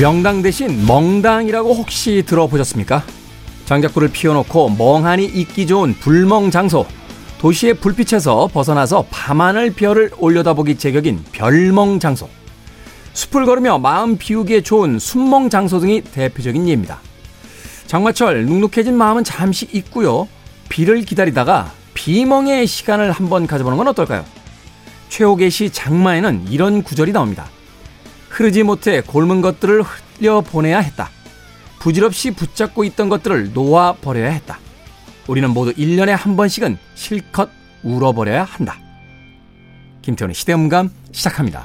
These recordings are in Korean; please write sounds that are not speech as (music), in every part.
명당 대신 멍당이라고 혹시 들어보셨습니까? 장작불을 피워놓고 멍하니 있기 좋은 불멍 장소. 도시의 불빛에서 벗어나서 밤하늘 별을 올려다보기 제격인 별멍 장소. 숲을 걸으며 마음 비우기에 좋은 순멍 장소 등이 대표적인 예입니다. 장마철 눅눅해진 마음은 잠시 잊고요. 비를 기다리다가 비멍의 시간을 한번 가져보는 건 어떨까요? 최옥의 시 장마에는 이런 구절이 나옵니다. 흐르지 못해 골문 것들을 흘려보내야 했다. 부질없이 붙잡고 있던 것들을 놓아버려야 했다. 우리는 모두 1년에 한 번씩은 실컷 울어버려야 한다. 김태훈의 시대음감 시작합니다.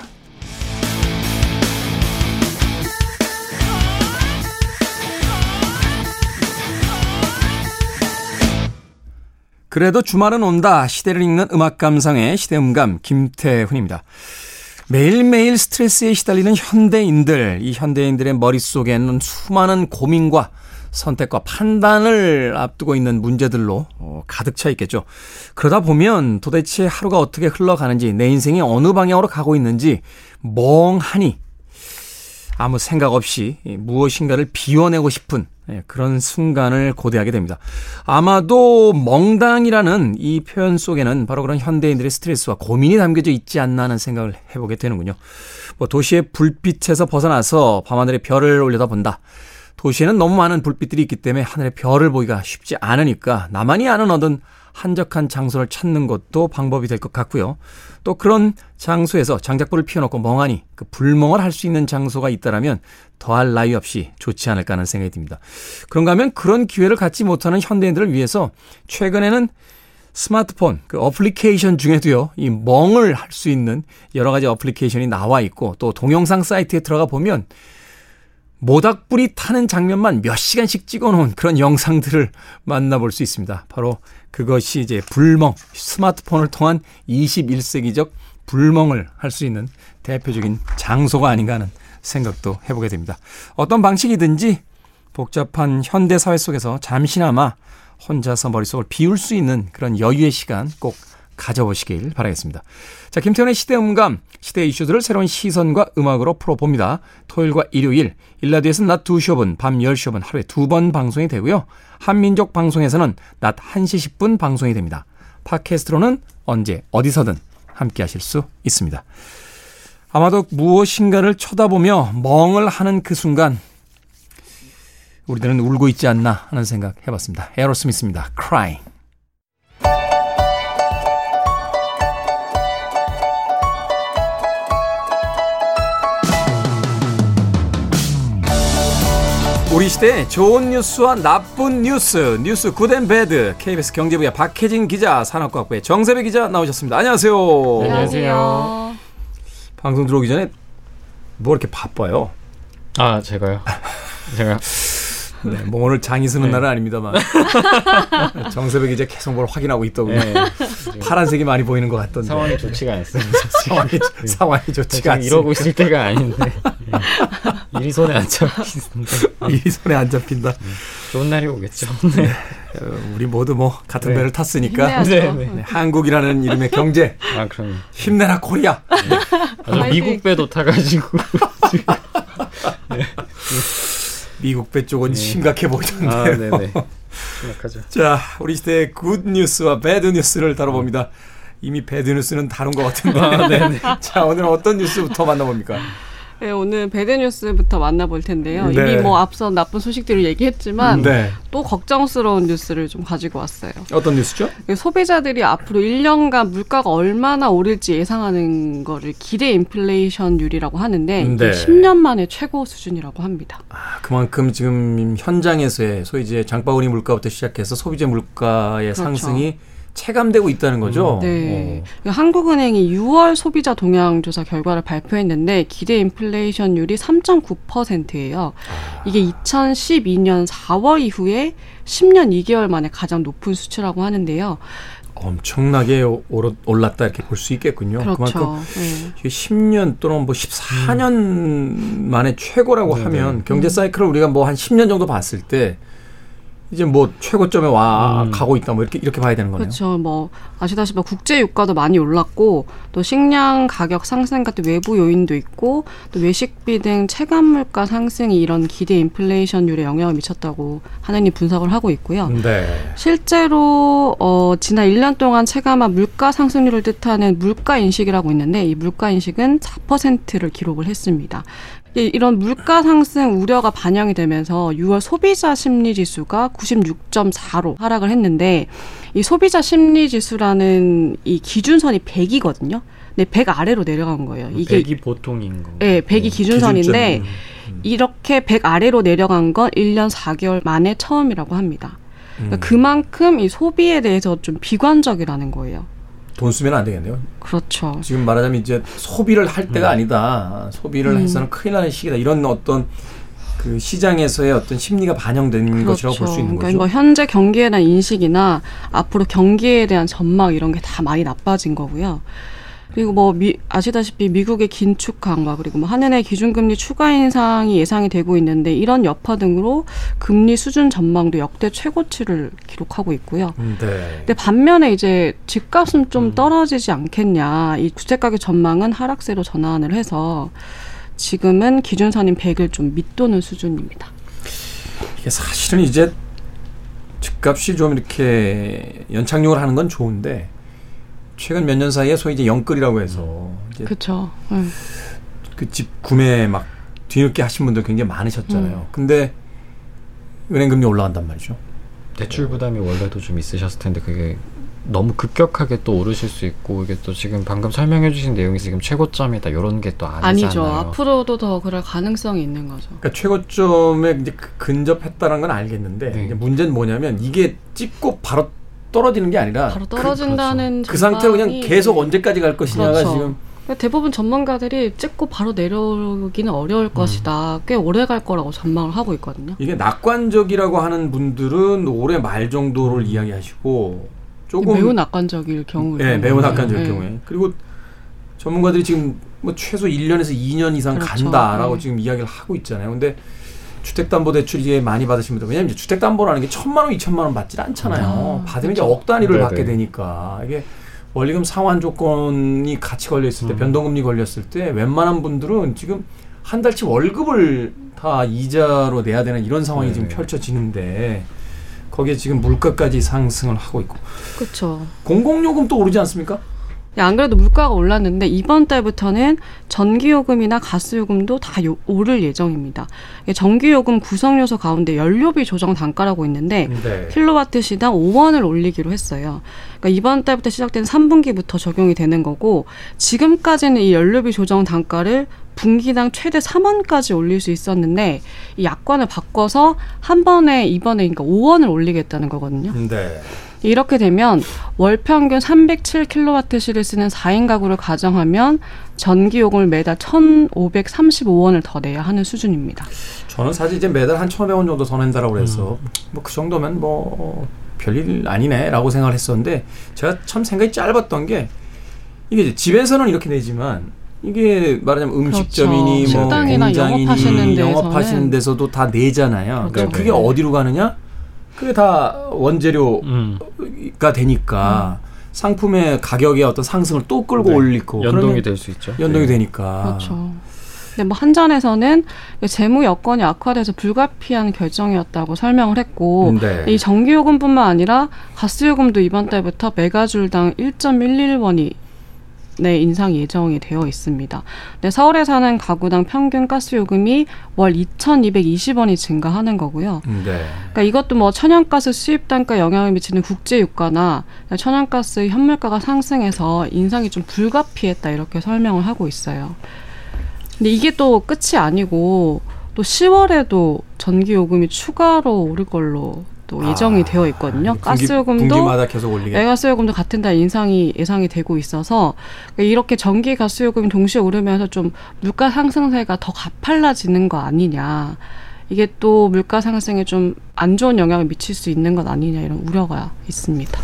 그래도 주말은 온다. 시대를 읽는 음악 감상의 시대음감 김태훈입니다. 매일매일 스트레스에 시달리는 현대인들, 이 현대인들의 머릿속에는 수많은 고민과 선택과 판단을 앞두고 있는 문제들로 어, 가득 차 있겠죠. 그러다 보면 도대체 하루가 어떻게 흘러가는지, 내 인생이 어느 방향으로 가고 있는지 멍하니 아무 생각 없이 무엇인가를 비워내고 싶은 예, 그런 순간을 고대하게 됩니다. 아마도 멍당이라는 이 표현 속에는 바로 그런 현대인들의 스트레스와 고민이 담겨져 있지 않나 하는 생각을 해보게 되는군요. 뭐 도시의 불빛에서 벗어나서 밤하늘의 별을 올려다 본다. 도시에는 너무 많은 불빛들이 있기 때문에 하늘의 별을 보기가 쉽지 않으니까 나만이 아는 어떤 한적한 장소를 찾는 것도 방법이 될 것 같고요. 또 그런 장소에서 장작불을 피워놓고 멍하니 그 불멍을 할 수 있는 장소가 있다라면 더할 나위 없이 좋지 않을까 하는 생각이 듭니다. 그런가 하면 그런 기회를 갖지 못하는 현대인들을 위해서 최근에는 스마트폰 그 어플리케이션 중에도요 이 멍을 할 수 있는 여러 가지 어플리케이션이 나와 있고 또 동영상 사이트에 들어가 보면 모닥불이 타는 장면만 몇 시간씩 찍어 놓은 그런 영상들을 만나볼 수 있습니다. 바로 그것이 이제 불멍, 스마트폰을 통한 21세기적 불멍을 할 수 있는 대표적인 장소가 아닌가 하는 생각도 해보게 됩니다. 어떤 방식이든지 복잡한 현대 사회 속에서 잠시나마 혼자서 머릿속을 비울 수 있는 그런 여유의 시간 꼭 가져보시길 바라겠습니다. 자, 김태현의 시대 음감, 시대 이슈들을 새로운 시선과 음악으로 풀어봅니다. 토요일과 일요일, 일라디오에서는 낮 2시 5분, 밤 10시 5분 하루에 두 번 방송이 되고요. 한민족 방송에서는 낮 1시 10분 방송이 됩니다. 팟캐스트로는 언제 어디서든 함께 하실 수 있습니다. 아마도 무엇인가를 쳐다보며 멍을 하는 그 순간 우리들은 울고 있지 않나 하는 생각 해봤습니다. 에어로스미스입니다. Crying. 우리 시대 좋은 뉴스와 나쁜 뉴스, 뉴스 good and bad, KBS 경제부의 박혜진 기자, 산업과학부의 정세배 기자 나오셨습니다. 안녕하세요. 네, 안녕하세요. 방송 들어오기 전에 뭐 이렇게 바빠요? 아, 제가요? 제가 네, 뭐 오늘 장이 쓰는 네. 날은 아닙니다만 (laughs) 정세배 기자 계속 뭘 확인하고 있더군요. 네. 파란색이 많이 보이는 것 같던데 상황이 좋지가 않습니다. (laughs) 상황이, 상황이 좋지가 않습니다. 이러고 있을 때가 아닌데 네. 일이 손에 안 잡히는데 (laughs) 일이 손에 안 잡힌다. 네. 좋은 날이 오겠죠. 네. 어, 우리 모두 뭐 같은 배를 탔으니까 한국이라는 이름의 경제 아, 그럼 힘내라 코리아. 아, 미국 배도 타가지고 미국 배 쪽은 네. 심각해 보이던데요. 아, 네네. 심각하죠. (laughs) 자, 우리 시대의 good news와 bad news를 다뤄봅니다. 이미 bad news는 다룬 것 같은데. 아, (laughs) 자, 오늘 어떤 뉴스부터 만나봅니까? 네, 오늘 bad news부터 만나볼 텐데요. 네. 이미 뭐 앞서 나쁜 소식들을 얘기했지만 네. 또 걱정스러운 뉴스를 좀 가지고 왔어요. 어떤 뉴스죠? 소비자들이 앞으로 1년간 물가가 얼마나 오를지 예상하는 거를 기대 인플레이션율이라고 하는데 네. 10년 만에 최고 수준이라고 합니다. 아, 그만큼 지금 현장에서의 소위 이제 장바구니 물가부터 시작해서 소비재 물가의 그렇죠. 상승이 체감되고 있다는 거죠. 음, 네. 어. 한국은행이 6월 소비자 동향 조사 결과를 발표했는데 기대 인플레이션율이 3.9%예요. 아. 이게 2012년 4월 이후에 10년 2개월 만에 가장 높은 수치라고 하는데요. 엄청나게 올랐다 이렇게 볼 수 있겠군요. 그렇죠. 그만큼 네. 10년 또는 뭐 14년 음. 만에 최고라고 네, 하면 네. 경제 사이클을 우리가 뭐 한 10년 정도 봤을 때 이제 뭐 최고점에 와 음. 가고 있다 뭐 이렇게 이렇게 봐야 되는 거네요. 그렇죠. 뭐 아시다시피 국제 유가도 많이 올랐고 또 식량 가격 상승 같은 외부 요인도 있고 또 외식비 등 체감 물가 상승이 이런 기대 인플레이션율에 영향을 미쳤다고 하느니 분석을 하고 있고요. 네. 실제로 어 지난 1년 동안 체감한 물가 상승률을 뜻하는 물가 인식이라고 있는데 이 물가 인식은 4%를 기록을 했습니다. 이런 물가 상승 우려가 반영이 되면서 6월 소비자 심리 지수가 96.4로 하락을 했는데 이 소비자 심리 지수라는 이 기준선이 100이거든요. 네, 100 아래로 내려간 거예요. 이게 100이 보통인 거. 네, 100이 기준선인데 기준점. 음. 이렇게 100 아래로 내려간 건 1년 4개월 만에 처음이라고 합니다. 그러니까 음. 그만큼 이 소비에 대해서 좀 비관적이라는 거예요. 돈 쓰면 안 되겠네요. 그렇죠. 지금 말하자면 이제 소비를 할 때가 음. 아니다. 소비를 음. 해서는 큰일 나는 시기다. 이런 어떤 그 시장에서의 어떤 심리가 반영된 그렇죠. 것이라고 볼 수 있는 그러니까 거죠. 뭐 현재 경기에 대한 인식이나 앞으로 경기에 대한 전망 이런 게 다 많이 나빠진 거고요. 그리고 뭐 미, 아시다시피 미국의 긴축 강화 그리고 뭐 한은의 기준금리 추가 인상이 예상이 되고 있는데 이런 여파 등으로 금리 수준 전망도 역대 최고치를 기록하고 있고요. 네. 근데 반면에 이제 집값은 좀 음. 떨어지지 않겠냐 이 주택 가격 전망은 하락세로 전환을 해서 지금은 기준선인 100을 좀 밑도는 수준입니다. 이게 사실은 이제 집값이 좀 이렇게 연착륙을 하는 건 좋은데 최근 몇 년 사이에 소위 이제 영끌이라고 해서 이제 그렇죠. 그집 구매 막 뒤늦게 하신 분들 굉장히 많으셨잖아요. 음. 근데 은행 금리 올라간단 말이죠. 대출 부담이 원래도 좀 있으셨을 텐데 그게 너무 급격하게 또 오르실 수 있고 이게 또 지금 방금 설명해 주신 내용이 지금 최고점이다 이런 게 또 아니잖아요. 아니죠. 앞으로도 더 그럴 가능성이 있는 거죠. 그러니까 최고점에 이제 그 근접했다는 건 알겠는데 네. 이제 문제는 뭐냐면 이게 찍고 바로 떨어지는 게 아니라 바로 떨어진다는 그, 그렇죠. 그 상태로 그냥 계속 언제까지 갈 것이냐가 그렇죠. 지금 그러니까 대부분 전문가들이 찍고 바로 내려오기는 어려울 음. 것이다. 꽤 오래 갈 거라고 전망을 하고 있거든요. 이게 낙관적이라고 하는 분들은 올해 말 정도를 이야기하시고 조금 매우 낙관적일 경우 네, 매우 낙관적일 네. 경우에 그리고 전문가들이 지금 뭐 최소 1년에서 2년 이상 그렇죠. 간다라고 네. 지금 이야기를 하고 있잖아요. 근데 주택담보대출 이게 많이 받으신 분들 왜냐면 주택담보라는 게 천만 원, 이천만 원 받질 않잖아요. 아, 받으면 그렇죠. 이제 억 단위를 네네. 받게 되니까 이게 원리금 상환 조건이 같이 걸려 있을 때 음. 변동금리 걸렸을 때 웬만한 분들은 지금 한 달치 월급을 다 이자로 내야 되는 이런 상황이 네 지금 펼쳐지는데 거기에 지금 물가까지 상승을 하고 있고. 그렇죠. 공공요금 또 오르지 않습니까? 네, 안 그래도 물가가 올랐는데 이번 달부터는 전기요금이나 가스요금도 다 요, 오를 예정입니다. 전기요금 구성 요소 가운데 연료비 조정 단가라고 있는데 네. 킬로와트 시당 5원을 올리기로 했어요. 그러니까 이번 달부터 시작된 3분기부터 적용이 되는 거고 지금까지는 이 연료비 조정 단가를 분기당 최대 3원까지 올릴 수 있었는데 이 약관을 바꿔서 한 번에 이번에 그러니까 5원을 올리겠다는 거거든요. 네. 이렇게 되면 월 평균 307kWh를 쓰는 4인 가구를 가정하면 전기요금을 매달 1,535원을 더 내야 하는 수준입니다. 저는 사실 이제 매달 한 1,500원 정도 더 낸다라고 그래서 음. 뭐그 정도면 뭐 별일 아니네라고 생각을 했었는데 제가 참 생각이 짧았던 게 이게 집에서는 이렇게 내지만 이게 말하자면 음식점이니 그렇죠. 뭐 공장이니 영업하시는, 데서도 다 내잖아요. 그렇죠. 그럼 그게 어디로 가느냐? 그게 다 원재료가 음. 되니까 음. 상품의 가격의 어떤 상승을 또 끌고 네. 올리고 연동이 될 수 있죠. 연동이 네. 되니까. 그렇죠. 근데 뭐 한전에서는 재무 여건이 악화돼서 불가피한 결정이었다고 설명을 했고 네. 이 전기요금뿐만 아니라 가스요금도 이번 달부터 메가줄당 1.11원이 네, 인상 예정이 되어 있습니다. 네, 서울에 사는 가구당 평균 가스 요금이 월 2,220원이 증가하는 거고요. 네. 그러니까 이것도 뭐 천연가스 수입 단가 영향을 미치는 국제 유가나 천연가스 현물가가 상승해서 인상이 좀 불가피했다 이렇게 설명을 하고 있어요. 근데 이게 또 끝이 아니고 또 10월에도 전기 요금이 추가로 오를 걸로 또 예정이 아, 되어 있거든요. 가스요금도 마다 계속 올리겠. 네, 가스요금도 같은 달 인상이 예상이 되고 있어서 이렇게 전기 가스요금이 동시에 오르면서 좀 물가 상승세가 더 가팔라지는 거 아니냐. 이게 또 물가 상승에 좀 안 좋은 영향을 미칠 수 있는 것 아니냐 이런 우려가 있습니다.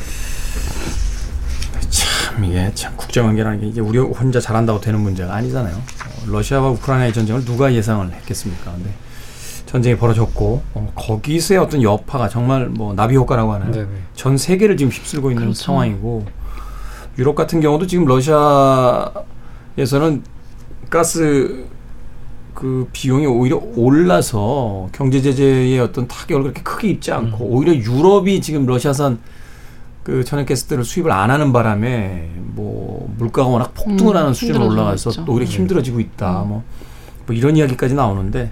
참 이게 참 국제관계라는 게 이제 우리 혼자 잘한다고 되는 문제가 아니잖아요. 어, 러시아와 우크라이나의 전쟁을 누가 예상을 했겠습니까? 근데 전쟁이 벌어졌고 어, 거기서의 어떤 여파가 정말 뭐 나비 효과라고 하는 네네. 전 세계를 지금 휩쓸고 있는 그렇죠. 상황이고 유럽 같은 경우도 지금 러시아에서는 가스 그 비용이 오히려 올라서 경제 제재의 어떤 타격을 그렇게 크게 입지 않고 음. 오히려 유럽이 지금 러시아산 그 천연가스들을 수입을 안 하는 바람에 뭐 물가가 워낙 폭등을 음, 하는 수준으로 올라가서. 또 오히려 네. 힘들어지고 있다. 음. 뭐, 뭐 이런 이야기까지 나오는데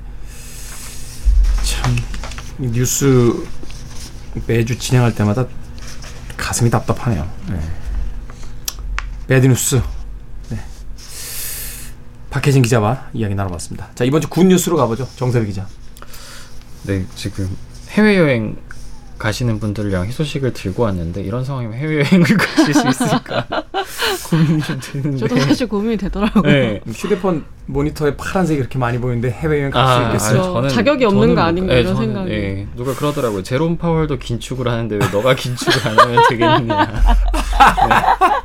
뉴스 매주 진행할 때마다 가슴이 답답하네요. 네. Bad news. 네. 박혜진 기자와 이야기 나눠봤습니다. 자 이번 주 good news로 가보죠. 정세배 기자. 네, 지금 해외여행 가시는 분들을 위한 희소식을 들고 왔는데 이런 상황이면 해외여행을 (laughs) 가실 수 있을까 고민이 좀 드는데. 저도 사실 고민이 되더라고요. 네. 휴대폰 모니터에 파란색이 이렇게 많이 보이는데 해외여행 갈수 아, 있겠어요? 아유, 자격이 없는 거 아닌가 이런 저는, 생각이. 예, 누가 그러더라고요. 제롬 파월도 긴축을 하는데 왜 너가 긴축을 안 하면 되겠느냐. (laughs) 네,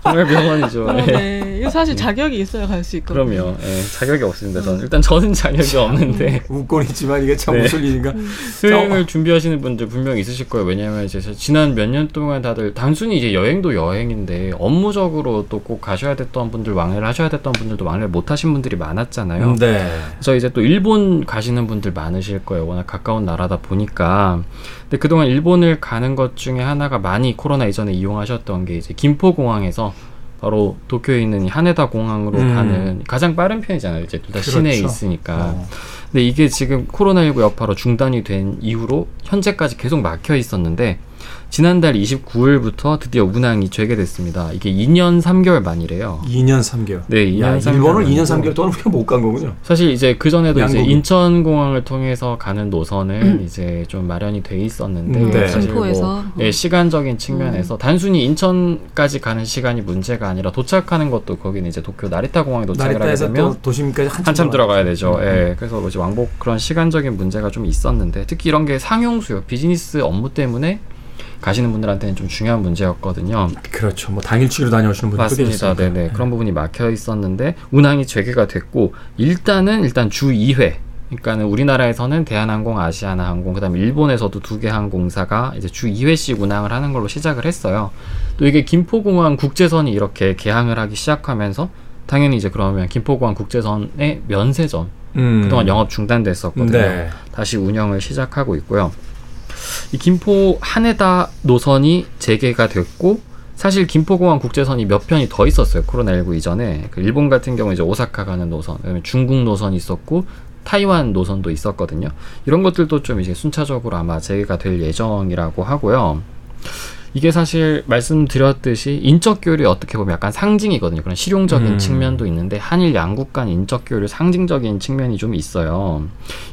정말 병원이죠. 어, 예. 네. 이거 사실 자격이 있어야 갈 수 있거든요. 그럼요. 예, 자격이 없습니다. 저는 일단 저는 자격이 없는데 웃곤 있지만 이게 참 네. 무슨 일인가? 여행을 준비하시는 분들 분명 있으실 거예요. 왜냐하면 이제 지난 몇 년 동안 다들 단순히 이제 여행도 여행인데 업무적으로 또 꼭 가셔야 됐던 분들 왕래를 하셔야 됐던 분들도 왕래를 못 하신 분들이 많았잖아요. 네. 그래서 이제 또 일본 가시는 분들 많으실 거예요. 워낙 가까운 나라다 보니까. 근데 그동안 일본을 가는 것 중에 하나가 많이 코로나 이전에 이용하셨던 게 이제 김포공항에서 바로 도쿄에 있는 이 하네다 공항으로 음. 가는 가장 빠른 편이잖아요. 이제 둘다 그렇죠. 시내에 있으니까. 어. 근데 이게 지금 코로나19 여파로 중단이 된 이후로 현재까지 계속 막혀 있었는데 지난달 29일부터 드디어 운항이 재개됐습니다. 이게 2년 3개월 만이래요. 2년 3개월. 네, 2년 야, 3개월. 일본을 2년 만이고. 3개월 동안 그냥 못간 거군요. 사실 이제 그 전에도 이제 양국이. 인천 공항을 통해서 가는 노선은 이제 좀 마련이 돼 있었는데 음, 네. 사실 뭐. 예, 시간적인 측면에서 단순히 인천까지 가는 시간이 문제가 아니라 도착하는 것도 거기는 이제 도쿄 나리타 공항에 도착을 하게 되면 또 도심까지 한참, 한참 들어가야 되죠. 음. 예. 그래서 뭐지 왕복 그런 시간적인 문제가 좀 있었는데 특히 이런 게 상용 수요, 비즈니스 업무 때문에 가시는 분들한테는 좀 중요한 문제였거든요. 그렇죠. 뭐 당일치기로 다녀오시는 분들도 맞습니다. 네네. 그런 부분이 막혀 있었는데 운항이 재개가 됐고 일단은 일단 주 2회. 그러니까는 우리나라에서는 대한항공, 아시아나항공, 그다음에 일본에서도 두 개 항공사가 이제 주 2회씩 운항을 하는 걸로 시작을 했어요. 또 이게 김포공항 국제선이 이렇게 개항을 하기 시작하면서 당연히 이제 그러면 김포공항 국제선의 면세점 음. 그동안 영업 중단됐었거든요. 네. 다시 운영을 시작하고 있고요. 이 김포 하네다 노선이 재개가 됐고 사실 김포공항 국제선이 몇 편이 더 있었어요. 코로나19 이전에 그 일본 같은 경우 이제 오사카 가는 노선, 중국 노선이 있었고 타이완 노선도 있었거든요. 이런 것들도 좀 이제 순차적으로 아마 재개가 될 예정이라고 하고요. 이게 사실 말씀드렸듯이 인적 교류 어떻게 보면 약간 상징이거든요. 그런 실용적인 음. 측면도 있는데 한일 양국 간 인적 교류 상징적인 측면이 좀 있어요.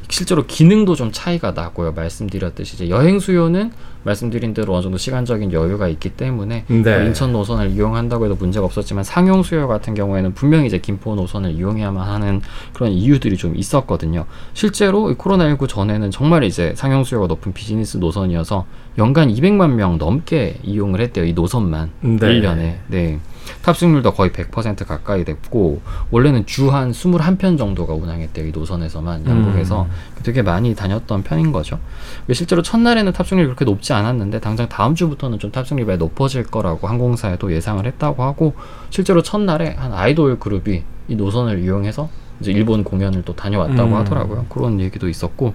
실제로 기능도 좀 차이가 나고요. 말씀드렸듯이 이제 여행 수요는 말씀드린 대로 어느 정도 시간적인 여유가 있기 때문에 네. 뭐 인천 노선을 이용한다고 해도 문제가 없었지만 상용 수요 같은 경우에는 분명히 이제 김포 노선을 이용해야만 하는 그런 이유들이 좀 있었거든요. 실제로 이 코로나19 전에는 정말 이제 상용 수요가 높은 비즈니스 노선이어서 연간 200만 명 넘게 이용을 했대요. 이 노선만 네. 1년에. 네. 탑승률도 거의 100% 가까이 됐고 원래는 주 한 21편 정도가 운항했대요. 이 노선에서만 양국에서 음. 되게 많이 다녔던 편인 거죠. 실제로 첫날에는 탑승률이 그렇게 높지 않았는데 당장 다음 주부터는 좀 탑승률이 많이 높아질 거라고 항공사에도 예상을 했다고 하고 실제로 첫날에 한 아이돌 그룹이 이 노선을 이용해서 이제 일본 공연을 또 다녀왔다고 음. 하더라고요. 그런 얘기도 있었고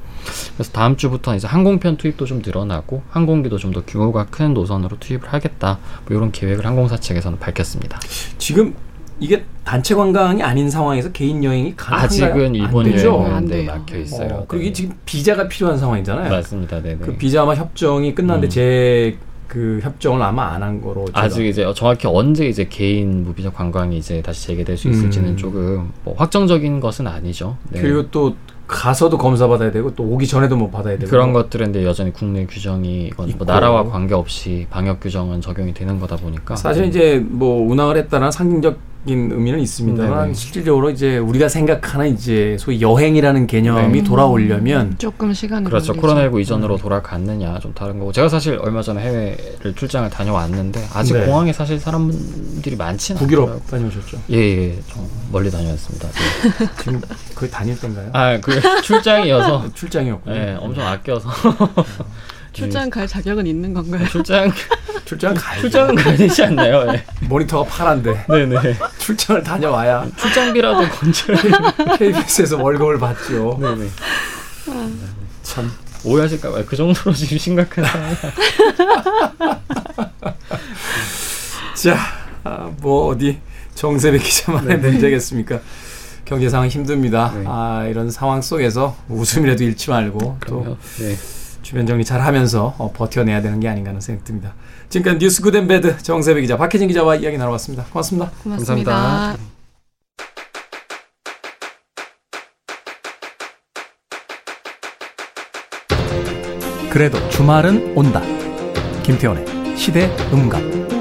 그래서 다음 주부터 이제 항공편 투입도 좀 늘어나고 항공기도 좀 더 규모가 큰 노선으로 투입을 하겠다. 뭐 이런 계획을 항공사 측에서는 밝혔습니다. 지금 이게 단체 관광이 아닌 상황에서 개인 여행이 가능한가요? 아직은 일본? 여행은 안 네, 돼요. 막혀 있어요. 어, 그리고 네. 지금 비자가 필요한 상황이잖아요. 맞습니다. 네네. 그 비자 아마 협정이 끝났는데 음. 제 그 협정을 아마 안 한 거로 아직 이제 정확히 언제 이제 개인 무비자 관광이 이제 다시 재개될 수 있을지는 음. 조금 뭐 확정적인 것은 아니죠. 네. 그리고 또 가서도 검사 받아야 되고 또 오기 전에도 뭐 받아야 되고 그런 것들은 근데 여전히 국내 규정이 이건. 뭐 나라와 관계없이 방역 규정은 적용이 되는 거다 보니까 사실 네. 이제 뭐 운항을 했다는 상징적 의미는 있습니다만 네네. 실질적으로 이제 우리가 생각하는 이제 소위 여행이라는 개념이 네. 돌아오려면 조금 시간이 그렇죠. 걸리죠. 코로나19 이전으로 돌아갔느냐 좀 다른 거고 제가 사실 얼마 전에 해외를 출장을 다녀왔는데 아직 네. 공항에 사실 사람들이 많지는 북유럽 않더라고요. 다녀오셨죠? 예예 좀 멀리 다녀왔습니다. 네. (laughs) 지금 거의 다닐 때인가요? 아그 출장이어서 (laughs) 출장이었군요. 예 엄청 아껴서 출장 갈 자격은 있는 건가요? 출장 (laughs) 출장 가야 출장은 가야 되지 않나요? 예. 모니터가 파란데 네네 출장을 다녀와야 출장비라도 건져야 KBS에서 월급을 받죠. 네네 참 오해하실까봐 그 정도로 지금 심각한 상황이 (laughs) 자, 아, 뭐 어디 정세배 기자만의 문제겠습니까? 경제 상황 힘듭니다. 네. 아, 이런 상황 속에서 웃음이라도 잃지 말고 또 그럼요. 네. 주변 정리 잘 하면서 어, 버텨내야 되는 게 아닌가 하는 생각 듭니다. 지금까지 뉴스 good and bad 정세배 기자, 박혜진 기자와 이야기 나눠봤습니다. 고맙습니다. 고맙습니다. 감사합니다. 그래도 주말은 온다. 김태원의 시대 음감.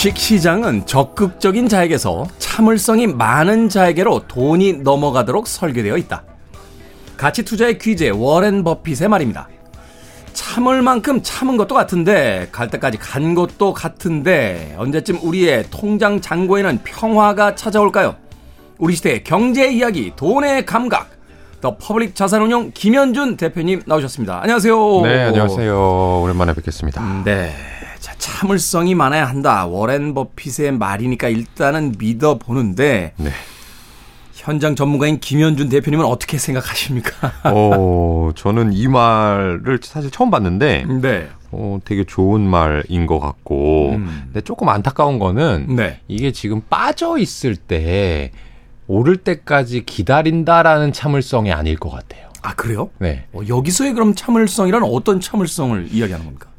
주식 시장은 적극적인 자에게서 참을성이 많은 자에게로 돈이 넘어가도록 설계되어 있다. 가치 투자의 귀재 워렌 버핏의 말입니다. 참을 만큼 참은 것도 같은데 갈 때까지 간 것도 같은데 언제쯤 우리의 통장 잔고에는 평화가 찾아올까요? 우리 시대의 경제 이야기 돈의 감각 더 퍼블릭 자산운용 김현준 대표님 나오셨습니다. 안녕하세요. 네, 안녕하세요. 오랜만에 뵙겠습니다. 네. 자, 참을성이 많아야 한다. 워렌 버핏의 말이니까 일단은 믿어보는데 네. 현장 전문가인 김현준 대표님은 어떻게 생각하십니까? 어, 저는 이 말을 사실 처음 봤는데, 네. 어, 되게 좋은 말인 것 같고, 음. 근데 조금 안타까운 거는, 네. 이게 지금 빠져 있을 때, 오를 때까지 기다린다라는 참을성이 아닐 것 같아요. 아, 그래요? 네. 어, 여기서의 그럼 참을성이란 어떤 참을성을 이야기하는 겁니까?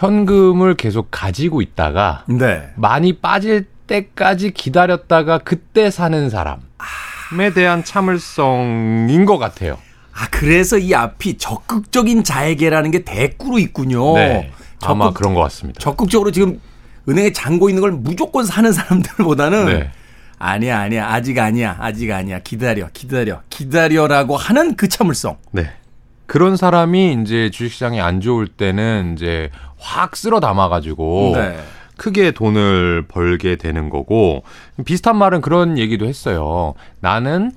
현금을 계속 가지고 있다가, 네. 많이 빠질 때까지 기다렸다가 그때 사는 사람에 대한 참을성인 것 같아요. 아, 그래서 이 앞이 적극적인 자에게라는 게 대꾸로 있군요. 네. 아마 적극, 그런 것 같습니다. 적극적으로 지금 은행에 잔고 있는 걸 무조건 사는 사람들보다는 네. 아니야, 아니야, 아직 아니야, 아직 아니야, 기다려, 기다려, 기다려라고 하는 그 참을성. 네. 그런 사람이 이제 주식시장이 안 좋을 때는 이제 확 쓸어 담아가지고 네. 크게 돈을 벌게 되는 거고 비슷한 말은 그런 얘기도 했어요. 나는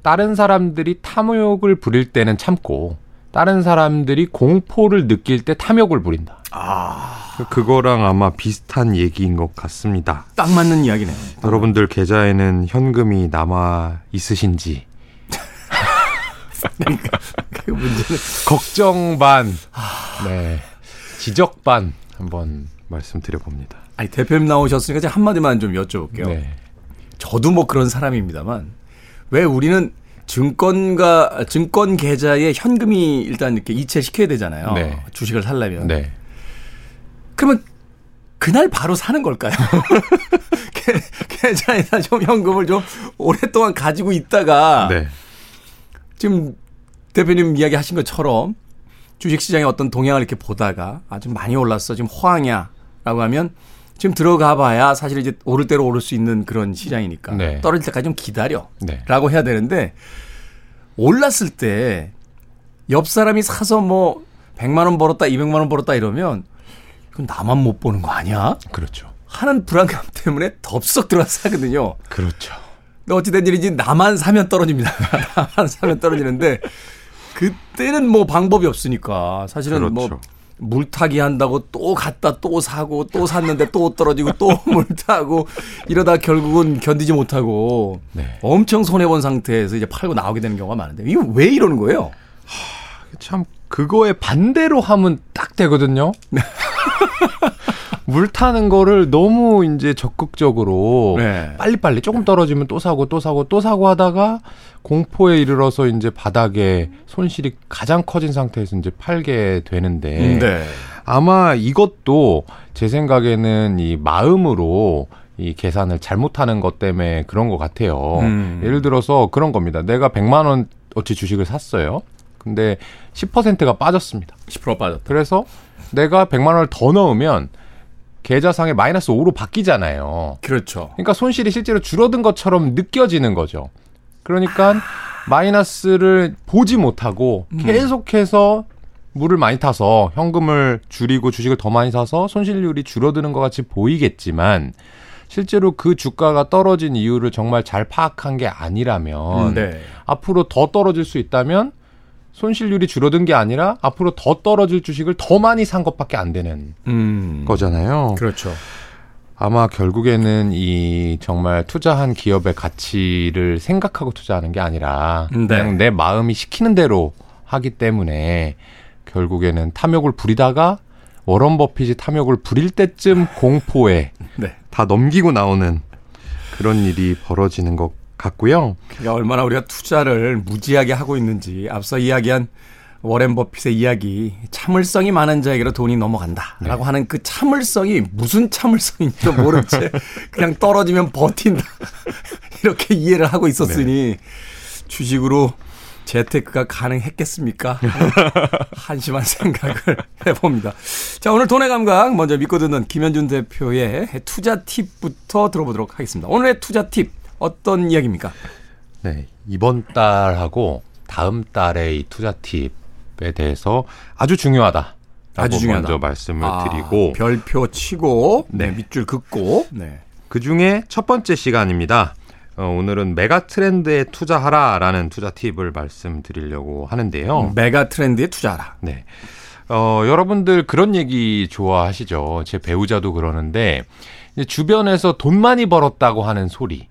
다른 사람들이 탐욕을 부릴 때는 참고 다른 사람들이 공포를 느낄 때 탐욕을 부린다. 아, 그거랑 아마 비슷한 얘기인 것 같습니다. 딱 맞는 이야기네. 여러분들 계좌에는 현금이 남아 있으신지 (laughs) 그 문제는 걱정 반, 네, 지적 반 한번 말씀드려 봅니다. 아니 대표님 나오셨으니까 제가 한 마디만 좀 여쭤볼게요. 네, 저도 뭐 그런 사람입니다만 왜 우리는 증권가 증권 계좌에 현금이 일단 이렇게 이체시켜야 되잖아요. 네. 주식을 살려면. 네, 그러면 그날 바로 사는 걸까요? (laughs) 계- 계좌에다 좀 현금을 좀 오랫동안 가지고 있다가 네, 지금 대표님 이야기 하신 것처럼 주식 시장의 어떤 동향을 이렇게 보다가 아주 많이 올랐어 지금 호황이야라고 하면 지금 들어가 봐야 사실 이제 오를 대로 오를 수 있는 그런 시장이니까 네. 떨어질 때까지 좀 기다려 네. 라고 해야 되는데 올랐을 때 옆 사람이 사서 뭐 100만 원 벌었다 200만 원 벌었다 이러면 이건 나만 못 보는 거 아니야? 그렇죠, 하는 불안감 때문에 덥석 들어가서 사거든요. 그렇죠. 어찌된 일인지 나만 사면 떨어집니다. (laughs) 나만 사면 떨어지는데 그때는 뭐 방법이 없으니까 사실은 뭐 그렇죠. 물타기 한다고 또 갔다 또 사고 또 샀는데 또 떨어지고 또 (laughs) 물타고 이러다 결국은 견디지 못하고 네. 엄청 손해 본 상태에서 이제 팔고 나오게 되는 경우가 많은데 이거 왜 이러는 거예요? 참 그거에 반대로 하면 딱 되거든요. (laughs) 물 타는 거를 너무 이제 적극적으로 네. 빨리빨리 조금 떨어지면 또 사고 또 사고 또 사고 하다가 공포에 이르러서 이제 바닥에 손실이 가장 커진 상태에서 이제 팔게 되는데 네. 아마 이것도 제 생각에는 이 마음으로 이 계산을 잘못하는 것 때문에 그런 것 같아요. 음. 예를 들어서 그런 겁니다. 내가 100만 원 어치 주식을 샀어요. 근데 10%가 빠졌습니다. 10% 빠졌다. 그래서 내가 100만 원을 더 넣으면 계좌상에 마이너스 5로 바뀌잖아요. 그렇죠. 그러니까 손실이 실제로 줄어든 것처럼 느껴지는 거죠. 그러니까 마이너스를 보지 못하고 계속해서 물을 많이 타서 현금을 줄이고 주식을 더 많이 사서 손실률이 줄어드는 것 같이 보이겠지만 실제로 그 주가가 떨어진 이유를 정말 잘 파악한 게 아니라면 네. 앞으로 더 떨어질 수 있다면 손실률이 줄어든 게 아니라 앞으로 더 떨어질 주식을 더 많이 산 것밖에 안 되는 음. 거잖아요. 그렇죠. 아마 결국에는 이 정말 투자한 기업의 가치를 생각하고 투자하는 게 아니라 네. 그냥 내 마음이 시키는 대로 하기 때문에 결국에는 탐욕을 부리다가 워런 버핏이 탐욕을 부릴 때쯤 공포에 (laughs) 네. 다 넘기고 나오는 그런 일이 벌어지는 것 같고요. 그러니까 얼마나 우리가 투자를 무지하게 하고 있는지 앞서 이야기한 워렌 버핏의 이야기 참을성이 많은 자에게로 돈이 넘어간다라고 하는 그 참을성이 무슨 참을성인지도 모른 채 (laughs) 그냥 떨어지면 버틴다 (laughs) 이렇게 이해를 하고 있었으니 주식으로 재테크가 가능했겠습니까? (laughs) 한심한 생각을 해봅니다. 자 오늘 돈의 감각 먼저 믿고 듣는 김현준 대표의 투자 팁부터 들어보도록 하겠습니다. 오늘의 투자 팁 어떤 이야기입니까? 네, 이번 달하고 다음 달의 이 투자 팁에 대해서 아주 중요하다. 아주 중요하다. 먼저 말씀을 아, 드리고 별표 치고 네, 네. 밑줄 긋고 네. 그 중에 첫 번째 시간입니다. 어, 오늘은 메가 트렌드에 투자하라라는 투자 팁을 말씀드리려고 하는데요. 메가 트렌드에 투자하라. 네. 어, 여러분들 그런 얘기 좋아하시죠? 제 배우자도 그러는데 주변에서 돈 많이 벌었다고 하는 소리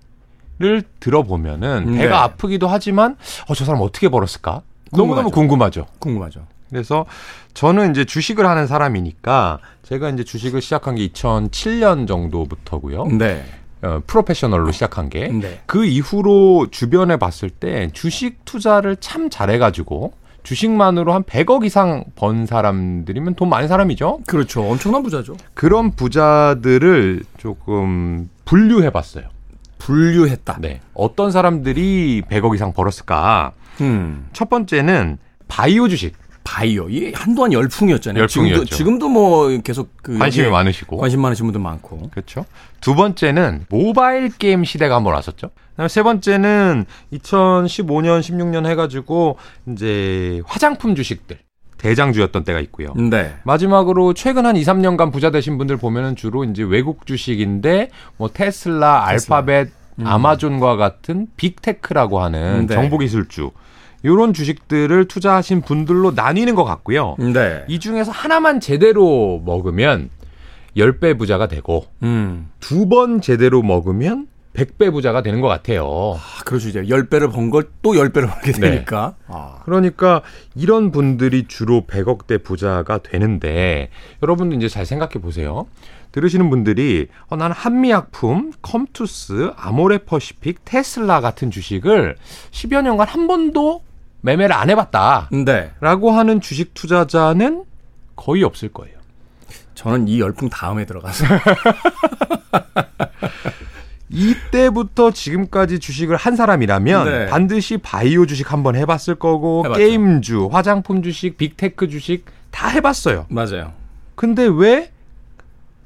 를 들어보면은 네. 배가 아프기도 하지만 어, 저 사람 어떻게 벌었을까? 너무너무 궁금하죠. 궁금하죠. 그래서 저는 이제 주식을 하는 사람이니까 제가 이제 주식을 시작한 게 2007년 정도부터고요. 네. 어, 프로페셔널로 시작한 게. 네. 그 이후로 주변에 봤을 때 주식 투자를 참 잘해가지고 주식만으로 한 100억 이상 번 사람들이면 돈 많은 사람이죠. 그렇죠. 엄청난 부자죠. 그런 부자들을 조금 분류해봤어요. 분류했다. 네. 어떤 사람들이 100억 이상 벌었을까? 음. 첫 번째는 바이오 주식 바이오. 이 한동안 열풍이었잖아요. 열풍이었죠. 지금도, 지금도 뭐 계속 그 관심이 예, 많으시고. 관심 많으신 분들 많고. 그렇죠. 두 번째는 모바일 게임 시대가 한번 왔었죠. 그다음에 세 번째는 2015년, 16년 해 가지고 이제 화장품 주식들 대장주였던 때가 있고요. 네. 마지막으로 최근 한 2, 3년간 부자 되신 분들 보면은 주로 이제 외국 주식인데 뭐 테슬라, 테슬라. 알파벳, 아마존과 같은 빅테크라고 하는 네. 정보기술주 이런 주식들을 투자하신 분들로 나뉘는 것 같고요. 네. 이 중에서 하나만 제대로 먹으면 10배 부자가 되고 음. 두번 제대로 먹으면 100배 부자가 되는 것 같아요. 아, 그렇죠. 이제 10배를 번 걸 또 10배를 벌게 네. 되니까. 아. 그러니까 이런 분들이 주로 100억대 부자가 되는데 여러분도 이제 잘 생각해 보세요. 들으시는 분들이 어, 나는 한미약품, 컴투스, 아모레퍼시픽, 테슬라 같은 주식을 10여 년간 한 번도 매매를 안 해봤다. 네. 라고 하는 주식 투자자는 거의 없을 거예요. 저는 이 열풍 다음에 들어가서. (laughs) 이때부터 지금까지 주식을 한 사람이라면 네. 반드시 바이오 주식 한번 해봤을 거고 해봤죠. 게임주, 화장품 주식, 빅테크 주식 다 해봤어요. 맞아요. 근데 왜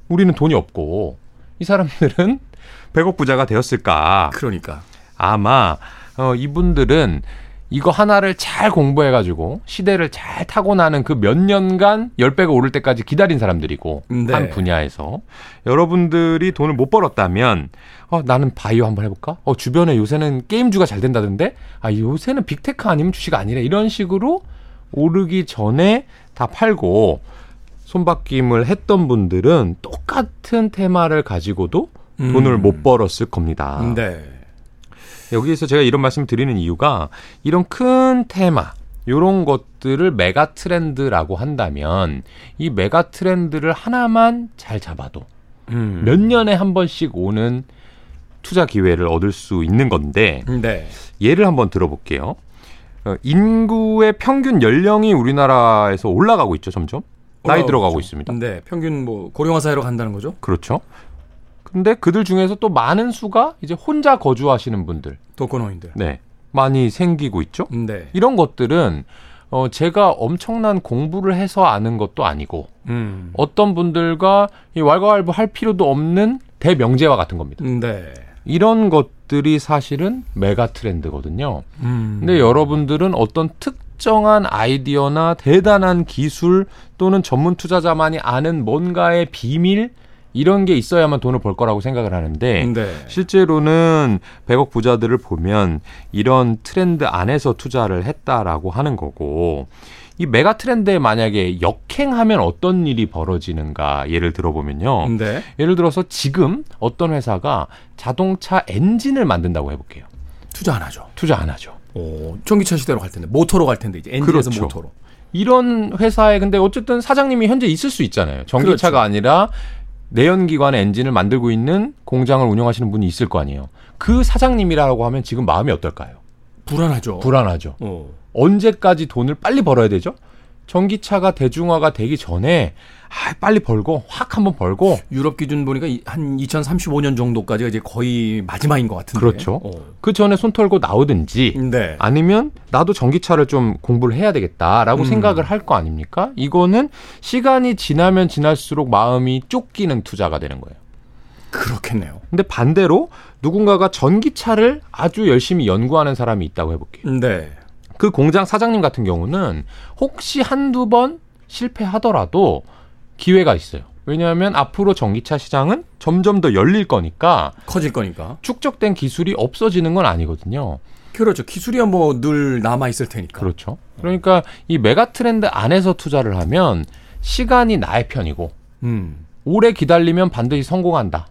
우리는 돈이 없고 이 사람들은 (laughs) 100억 부자가 되었을까? 그러니까. 아마 어, 이분들은 이거 하나를 잘 공부해가지고 시대를 잘 타고 나는 그 몇 년간 10배가 오를 때까지 기다린 사람들이고 네. 한 분야에서 여러분들이 돈을 못 벌었다면 어, 나는 바이오 한번 해볼까? 어, 주변에 요새는 게임주가 잘 된다던데 아 요새는 빅테크 아니면 주식 아니래 이런 식으로 오르기 전에 다 팔고 손바뀜을 했던 분들은 똑같은 테마를 가지고도 돈을 음. 못 벌었을 겁니다. 네. 여기에서 제가 이런 말씀 드리는 이유가 이런 큰 테마 요런 것들을 메가 트렌드라고 한다면 이 메가 트렌드를 하나만 잘 잡아도 음. 몇 년에 한 번씩 오는 투자 기회를 얻을 수 있는 건데 네. 예를 한번 들어볼게요. 어, 인구의 평균 연령이 우리나라에서 올라가고 있죠, 점점. 나이 들어가고. 있습니다. 네. 평균 뭐 고령화 사회로 간다는 거죠? 그렇죠. 근데 그들 중에서 또 많은 수가 이제 혼자 거주하시는 분들, 독거노인들. 네, 많이 생기고 있죠. 네. 이런 것들은 어, 제가 엄청난 공부를 해서 아는 것도 아니고 음. 어떤 분들과 이 왈가왈부 할 필요도 없는 대명제와 같은 겁니다. 네. 이런 것들이 사실은 메가 트렌드거든요. 음. 근데 여러분들은 어떤 특정한 아이디어나 대단한 기술 또는 전문 투자자만이 아는 뭔가의 비밀 이런 게 있어야만 돈을 벌 거라고 생각을 하는데 네. 실제로는 100억 부자들을 보면 이런 트렌드 안에서 투자를 했다라고 하는 거고 이 메가 트렌드에 만약에 역행하면 어떤 일이 벌어지는가 예를 들어보면요. 네. 예를 들어서 지금 어떤 회사가 자동차 엔진을 만든다고 해볼게요. 투자 안 하죠. 투자 안 하죠. 오, 전기차 시대로 갈 텐데 모터로 갈 텐데 이제 엔진에서 그렇죠. 모터로. 이런 회사에 근데 어쨌든 사장님이 현재 있을 수 있잖아요. 전기차가 그렇죠. 아니라 내연기관의 엔진을 만들고 있는 공장을 운영하시는 분이 있을 거 아니에요. 그 사장님이라고 하면 지금 마음이 어떨까요? 불안하죠. 불안하죠. 어. 언제까지 돈을 빨리 벌어야 되죠? 전기차가 대중화가 되기 전에 아, 빨리 벌고 확 한번 벌고 유럽 기준 보니까 이- 한 2035년 정도까지가 이제 거의 마지막인 것 같은데. 그렇죠. 어. 그 전에 손 털고 나오든지 네. 아니면 나도 전기차를 좀 공부를 해야 되겠다라고 음. 생각을 할 거 아닙니까? 이거는 시간이 지나면 지날수록 마음이 쫓기는 투자가 되는 거예요. 그렇겠네요. 근데 반대로 누군가가 전기차를 아주 열심히 연구하는 사람이 있다고 해볼게요. 네. 그 공장 사장님 같은 경우는 혹시 한두 번 실패하더라도 기회가 있어요. 왜냐하면 앞으로 전기차 시장은 점점 더 열릴 거니까 커질 거니까. 축적된 기술이 없어지는 건 아니거든요. 그렇죠. 기술이야 뭐 늘 남아 있을 테니까. 그렇죠. 그러니까 이 메가 트렌드 안에서 투자를 하면 시간이 나의 편이고 음. 오래 기다리면 반드시 성공한다.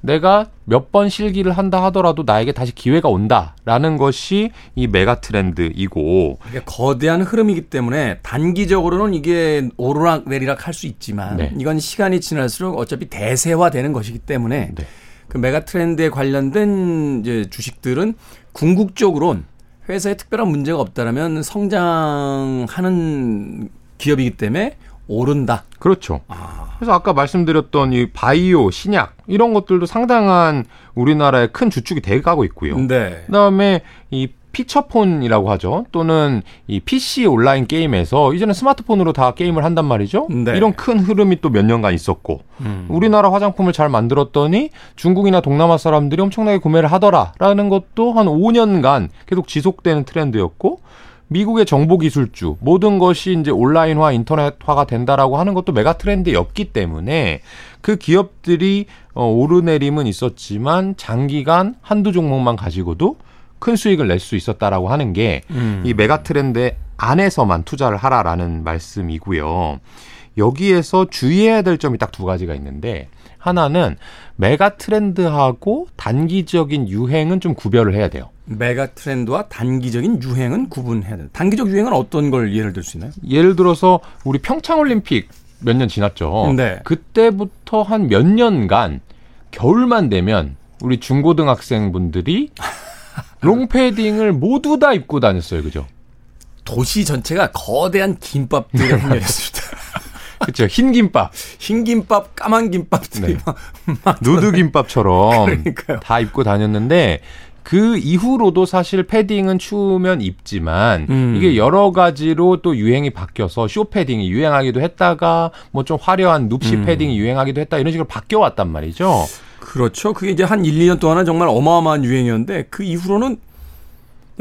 내가 몇 번 실기를 한다 하더라도 나에게 다시 기회가 온다라는 것이 이 메가 트렌드이고 이게 거대한 흐름이기 때문에 단기적으로는 이게 오르락 내리락 할 수 있지만 네. 이건 시간이 지날수록 어차피 대세화되는 것이기 때문에 네. 그 메가 트렌드에 관련된 이제 주식들은 궁극적으론 회사에 특별한 문제가 없다라면 성장하는 기업이기 때문에 오른다. 그렇죠. 아, 그래서 아까 말씀드렸던 이 바이오, 신약 이런 것들도 상당한 우리나라의 큰 주축이 돼가고 있고요. 네. 그다음에 이 피처폰이라고 하죠. 또는 이 PC 온라인 게임에서 이제는 스마트폰으로 다 게임을 한단 말이죠. 네. 이런 큰 흐름이 또 몇 년간 있었고 음. 우리나라 화장품을 잘 만들었더니 중국이나 동남아 사람들이 엄청나게 구매를 하더라라는 것도 한 5년간 계속 지속되는 트렌드였고 미국의 정보 기술주 모든 것이 이제 온라인화 인터넷화가 된다라고 하는 것도 메가 트렌드였기 때문에 그 기업들이 어, 오르내림은 있었지만 장기간 한두 종목만 가지고도 큰 수익을 낼 수 있었다라고 하는 게 음. 이 메가 트렌드 안에서만 투자를 하라라는 말씀이고요. 여기에서 주의해야 될 점이 딱 두 가지가 있는데 하나는 메가 트렌드하고 단기적인 유행은 좀 구별을 해야 돼요. 메가 트렌드와 단기적인 유행은 구분해야 된다. 단기적 유행은 어떤 걸 예를 들 수 있나요? 예를 들어서 우리 평창 올림픽 몇 년 지났죠. 네. 그때부터 한 몇 년간 겨울만 되면 우리 중고등학생 분들이 (laughs) 롱패딩을 모두 다 입고 다녔어요. 그죠? 도시 전체가 거대한 김밥들에 훈련했습니다. 그렇죠. 흰 김밥, 흰 김밥, 까만 김밥들이 네. 막, 막 누드 김밥처럼 그러니까요. 다 입고 다녔는데 그 이후로도 사실 패딩은 추우면 입지만 음. 이게 여러 가지로 또 유행이 바뀌어서 쇼 패딩이 유행하기도 했다가 뭐 좀 화려한 눕시 음. 패딩이 유행하기도 했다 이런 식으로 바뀌어 왔단 말이죠. 그렇죠. 그게 이제 한 1, 2년 동안은 정말 어마어마한 유행이었는데 그 이후로는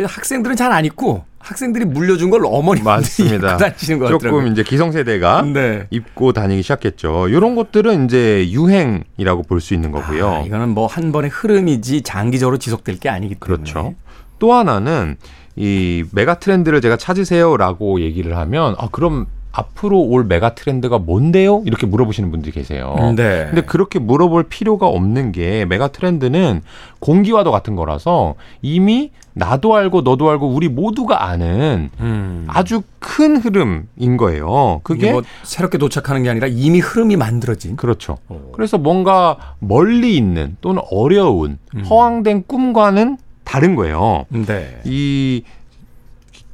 학생들은 잘 안 입고 학생들이 물려준 걸 어머니들이 입고 다니시는 것 같더라고요. 조금 이제 기성세대가 네. 입고 다니기 시작했죠. 이런 것들은 이제 유행이라고 볼 수 있는 거고요. 아, 이거는 뭐 한 번의 흐름이지 장기적으로 지속될 게 아니기 때문에. 그렇죠. 또 하나는 이 메가 트렌드를 제가 찾으세요라고 얘기를 하면 아 그럼 앞으로 올 메가 트렌드가 뭔데요? 이렇게 물어보시는 분들이 계세요. 네. 근데 그렇게 물어볼 필요가 없는 게 메가 트렌드는 공기와도 같은 거라서 이미 나도 알고 너도 알고 우리 모두가 아는 음. 아주 큰 흐름인 거예요. 그게 뭐 새롭게 도착하는 게 아니라 이미 흐름이 만들어진. 그렇죠. 어. 그래서 뭔가 멀리 있는 또는 어려운 음. 허황된 꿈과는 다른 거예요. 네. 이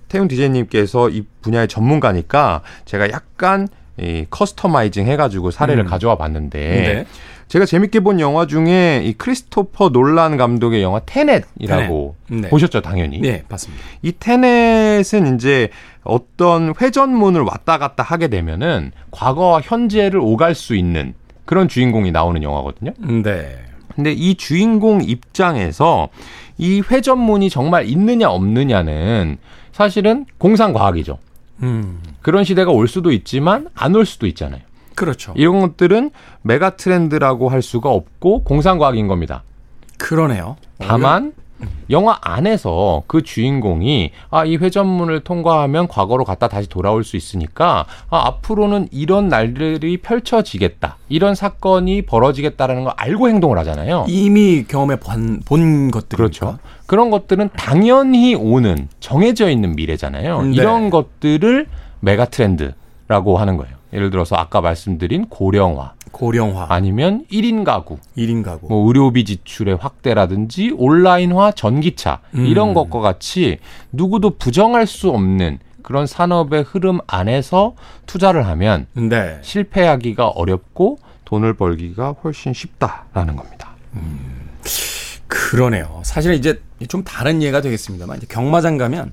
태훈 디제이님께서 이 분야의 전문가니까 제가 약간 이 커스터마이징 해가지고 사례를 음. 가져와 봤는데 네. 제가 재밌게 본 영화 중에 이 크리스토퍼 놀란 감독의 영화 테넷이라고 테넷. 네. 보셨죠, 당연히. 네, 봤습니다. 이 테넷은 이제 어떤 회전문을 왔다 갔다 하게 되면은 과거와 현재를 오갈 수 있는 그런 주인공이 나오는 영화거든요. 네. 근데 이 주인공 입장에서 이 회전문이 정말 있느냐 없느냐는 사실은 공상과학이죠. 음. 그런 시대가 올 수도 있지만 안 올 수도 있잖아요. 그렇죠. 이런 것들은 메가 트렌드라고 할 수가 없고 공상과학인 겁니다. 그러네요. 다만 영화 안에서 그 주인공이 아 이 회전문을 통과하면 과거로 갔다 다시 돌아올 수 있으니까 아 앞으로는 이런 날들이 펼쳐지겠다 이런 사건이 벌어지겠다라는 걸 알고 행동을 하잖아요. 이미 경험해 본, 본 것들 그렇죠. 그런 것들은 당연히 오는 정해져 있는 미래잖아요. 네. 이런 것들을 메가 트렌드라고 하는 거예요. 예를 들어서 아까 말씀드린 고령화 고령화, 아니면 1인 가구 1인 가구. 뭐 의료비 지출의 확대라든지 온라인화 전기차 음. 이런 것과 같이 누구도 부정할 수 없는 그런 산업의 흐름 안에서 투자를 하면 네. 실패하기가 어렵고 돈을 벌기가 훨씬 쉽다라는 겁니다. 그러네요. 사실은 이제 좀 다른 예가 되겠습니다만 이제 경마장 가면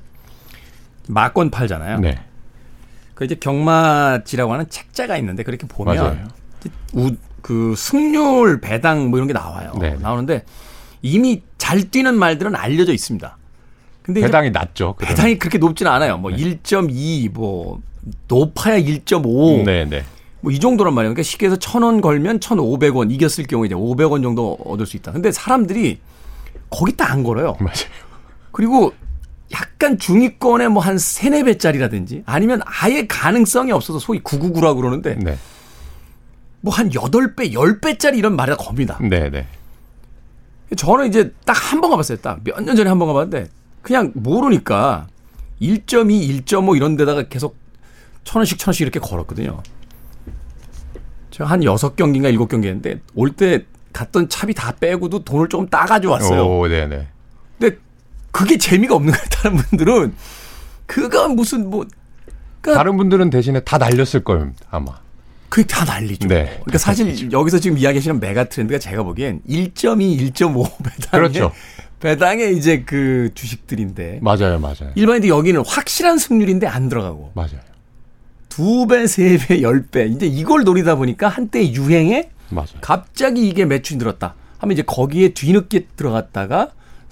막권 팔잖아요. 네. 그 이제 경마지라고 하는 책자가 있는데 그렇게 보면. 우, 그 승률 배당 뭐 이런 게 나와요. 네. 나오는데 이미 잘 뛰는 말들은 알려져 있습니다. 근데 배당이 낮죠. 그러면. 배당이 그렇게 높지는 않아요. 뭐 1.2, 뭐 높아야 1.5, 네, 네. 뭐 이 정도란 말이에요. 그러니까 쉽게 해서 1,000원 걸면 1,500원 이겼을 경우에 이제 500원 정도 얻을 수 있다. 근데 사람들이 거기다 안 걸어요. (laughs) 맞아요. 그리고 약간 중위권에 뭐한 세네 배짜리라든지 아니면 아예 가능성이 없어서 소위 999라고 그러는데 네. 뭐한 8배, 10배짜리 이런 말이 다 겁니다. 네, 네. 저는 이제 딱 한 번 가봤어요. 딱 몇 년 전에 한 번 가봤는데 그냥 모르니까 1.2, 1.5 이런 데다가 계속 천 원씩 천 원씩 이렇게 걸었거든요. 제가 한 여섯 경기인가 일곱 경기 했는데 올 때 갔던 차비 다 빼고도 돈을 조금 따가지고 왔어요. 오, 네, 네. 근데 그게 재미가 없는 거예요. 다른 분들은 그거 무슨 뭐 그러니까 다른 분들은 대신에 다 날렸을 겁니다. 아마. 그게 다 난리죠. 네. 그러니까 사실 여기서 지금 이야기하시는 메가 트렌드가 제가 보기엔 1.2, 1.5 배당에 그렇죠. 배당에 이제 그 주식들인데 맞아요, 맞아요. 일반인들 여기는 확실한 승률인데 안 들어가고 맞아요. 두 배, 세 배, 열 배 이제 이걸 노리다 보니까 한때 유행에 맞아요. 갑자기 이게 매출이 늘었다. 하면 이제 거기에 뒤늦게 들어갔다가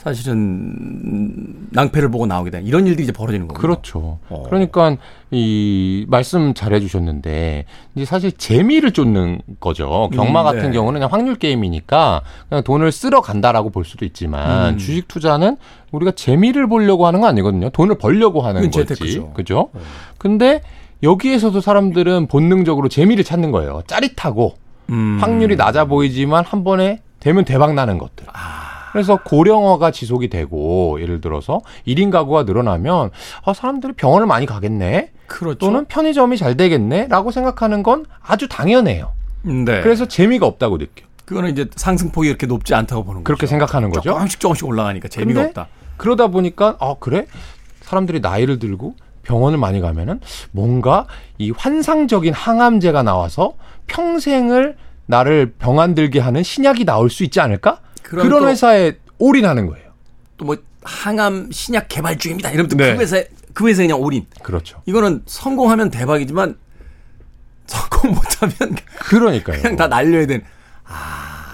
사실은 낭패를 보고 나오게 되는 이런 일들이 이제 벌어지는 거고요. 그렇죠. 어. 그러니까 이 말씀 잘 해 주셨는데 이제 사실 재미를 쫓는 거죠. 경마 음, 같은 네. 경우는 그냥 확률 게임이니까 그냥 돈을 쓸어 간다라고 볼 수도 있지만 음. 주식 투자는 우리가 재미를 보려고 하는 거 아니거든요. 돈을 벌려고 하는 거지. 재테크죠. 그죠? 네. 근데 여기에서도 사람들은 본능적으로 재미를 찾는 거예요. 짜릿하고 음. 확률이 낮아 보이지만 한 번에 되면 대박 나는 것들. 아. 그래서 고령화가 지속이 되고 예를 들어서 1인 가구가 늘어나면 아, 사람들이 병원을 많이 가겠네 그렇죠. 또는 편의점이 잘 되겠네라고 생각하는 건 아주 당연해요. 네. 그래서 재미가 없다고 느껴. 그거는 이제 상승폭이 이렇게 높지 않다고 보는 거죠. 그렇게 생각하는 거죠. 조금씩 조금씩 올라가니까 재미가 없다. 그러다 보니까 아 그래 사람들이 나이를 들고 병원을 많이 가면은 뭔가 이 환상적인 항암제가 나와서 평생을 나를 병 안 들게 하는 신약이 나올 수 있지 않을까? 그런 또- 회사에 올인하는 거예요. 또 뭐 항암 신약 개발 중입니다. 이러면 또 네. 그 회사에 그 회사에 그냥 올인. 그렇죠. 이거는 성공하면 대박이지만 성공 못하면 그러니까요. 그냥 다 날려야 되는.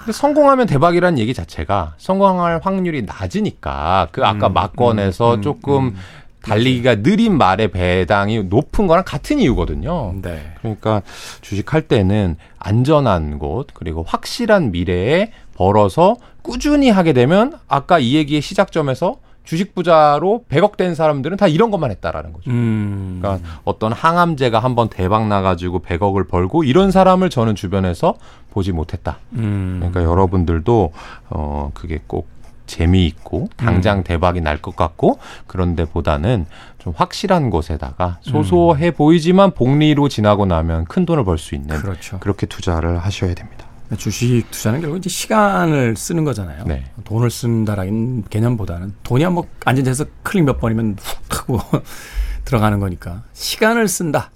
근데 성공하면 대박이라는 얘기 자체가 성공할 확률이 낮으니까 그 아까 음, 막건에서 음, 음, 조금 음. 달리기가 느린 말의 배당이 높은 거랑 같은 이유거든요. 네. 그러니까 주식할 때는 안전한 곳 그리고 확실한 미래에 벌어서 꾸준히 하게 되면 아까 이 얘기의 시작점에서 주식 부자로 100억 된 사람들은 다 이런 것만 했다라는 거죠. 음. 그러니까 어떤 항암제가 한번 대박 나가지고 100억을 벌고 이런 사람을 저는 주변에서 보지 못했다. 음. 그러니까 여러분들도 어 그게 꼭 재미있고 당장 대박이 날 것 같고 그런데 보다는 좀 확실한 곳에다가 소소해 보이지만 복리로 지나고 나면 큰 돈을 벌 수 있는 그렇죠. 그렇게 투자를 하셔야 됩니다. 주식 투자는 결국 이제 시간을 쓰는 거잖아요. 네. 돈을 쓴다라는 개념보다는 돈이 한번 앉은 데서 클릭 몇 번이면 훅 하고 (laughs) 들어가는 거니까 시간을 쓴다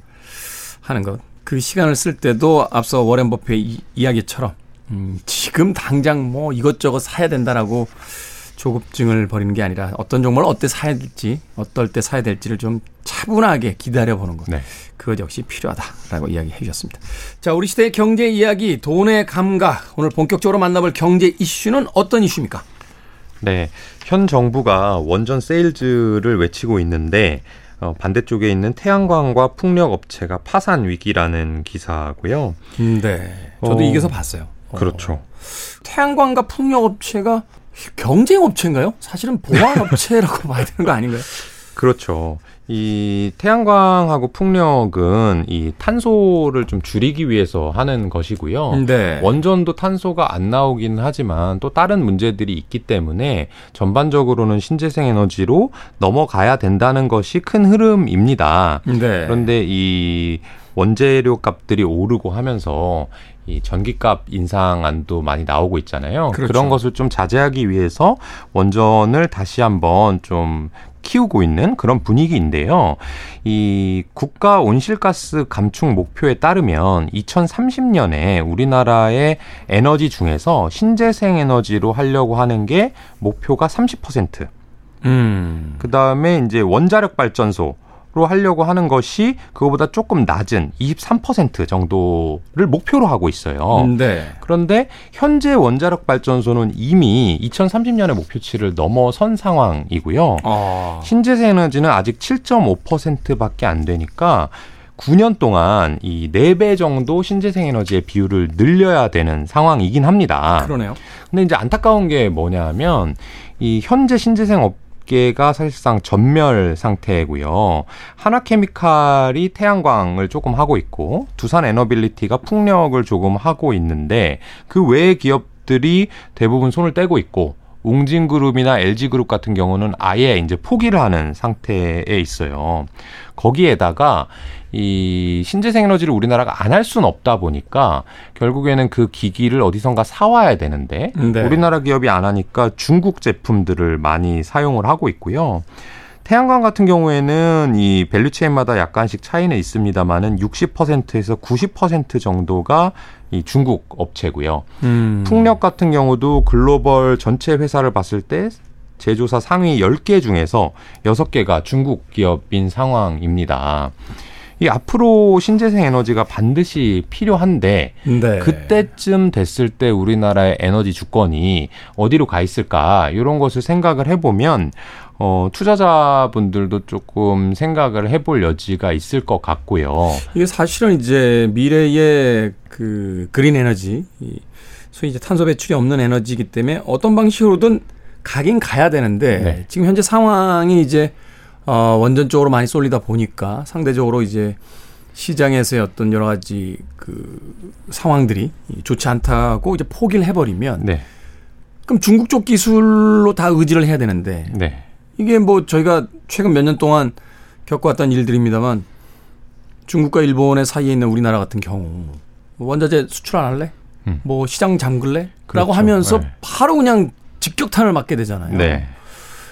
하는 것. 그 시간을 쓸 때도 앞서 워렌 버핏의 이, 이야기처럼 음, 지금 당장 뭐 이것저것 사야 된다라고 조급증을 벌이는 게 아니라 어떤 종목을 어때 사야 될지, 어떨 때 사야 될지를 좀 차분하게 기다려 보는 것. 네. 그것 역시 필요하다라고 이야기해 주셨습니다. 자, 우리 시대의 경제 이야기, 돈의 감각. 오늘 본격적으로 만나볼 경제 이슈는 어떤 이슈입니까? 네. 현 정부가 원전 세일즈를 외치고 있는데 어, 반대쪽에 있는 태양광과 풍력 업체가 파산 위기라는 기사고요. 네. 저도 어, 이게서 봤어요. 어, 그렇죠. 태양광과 풍력 업체가 경쟁 업체인가요? 사실은 보안 업체라고 (laughs) 봐야 되는 거 아닌가요? 그렇죠. 이 태양광하고 풍력은 이 탄소를 좀 줄이기 위해서 하는 것이고요. 네. 원전도 탄소가 안 나오긴 하지만 또 다른 문제들이 있기 때문에 전반적으로는 신재생 에너지로 넘어가야 된다는 것이 큰 흐름입니다. 네. 그런데 이 원재료 값들이 오르고 하면서 이 전기값 인상안도 많이 나오고 있잖아요. 그렇죠. 그런 것을 좀 자제하기 위해서 원전을 다시 한번 좀 키우고 있는 그런 분위기인데요. 이 국가 온실가스 감축 목표에 따르면 2030년에 우리나라의 에너지 중에서 신재생 에너지로 하려고 하는 게 목표가 30%. 음. 그 다음에 이제 원자력 발전소. 로 하려고 하는 것이 그거보다 조금 낮은 23% 정도를 목표로 하고 있어요. 네. 그런데 현재 원자력 발전소는 이미 2030년의 목표치를 넘어선 상황이고요. 아. 신재생 에너지는 아직 7.5%밖에 안 되니까 9년 동안 이 4배 정도 신재생 에너지의 비율을 늘려야 되는 상황이긴 합니다. 그러네요. 근데 이제 안타까운 게 뭐냐면 이 현재 신재생 업계가 사실상 전멸 상태고요. 한화케미칼이 태양광을 조금 하고 있고 두산 에너빌리티가 풍력을 조금 하고 있는데 그 외의 기업들이 대부분 손을 떼고 있고 웅진그룹이나 LG그룹 같은 경우는 아예 이제 포기를 하는 상태에 있어요. 거기에다가 이 신재생 에너지를 우리나라가 안 할 수는 없다 보니까 결국에는 그 기기를 어디선가 사와야 되는데 네. 우리나라 기업이 안 하니까 중국 제품들을 많이 사용을 하고 있고요. 태양광 같은 경우에는 이 밸류체인마다 약간씩 차이는 있습니다만은 60%에서 90% 정도가 이 중국 업체고요. 음. 풍력 같은 경우도 글로벌 전체 회사를 봤을 때 제조사 상위 10개 중에서 6개가 중국 기업인 상황입니다. 이 앞으로 신재생 에너지가 반드시 필요한데 네. 그때쯤 됐을 때 우리나라의 에너지 주권이 어디로 가 있을까 이런 것을 생각을 해보면 어, 투자자분들도 조금 생각을 해볼 여지가 있을 것 같고요. 이게 사실은 이제 미래의 그 그린 에너지, 이 소위 이제 탄소 배출이 없는 에너지이기 때문에 어떤 방식으로든 가긴 가야 되는데 네. 지금 현재 상황이 이제 어 원전 쪽으로 많이 쏠리다 보니까 상대적으로 이제 시장에서의 어떤 여러 가지 그 상황들이 좋지 않다고 이제 포기를 해버리면 네, 그럼 중국 쪽 기술로 다 의지를 해야 되는데 네, 이게 뭐 저희가 최근 몇 년 동안 겪어왔던 일들입니다만 중국과 일본의 사이에 있는 우리나라 같은 경우 원자재 수출 안 할래? 음. 뭐 시장 잠글래? 라고 그렇죠. 하면서 네. 바로 그냥 직격탄을 맞게 되잖아요. 네,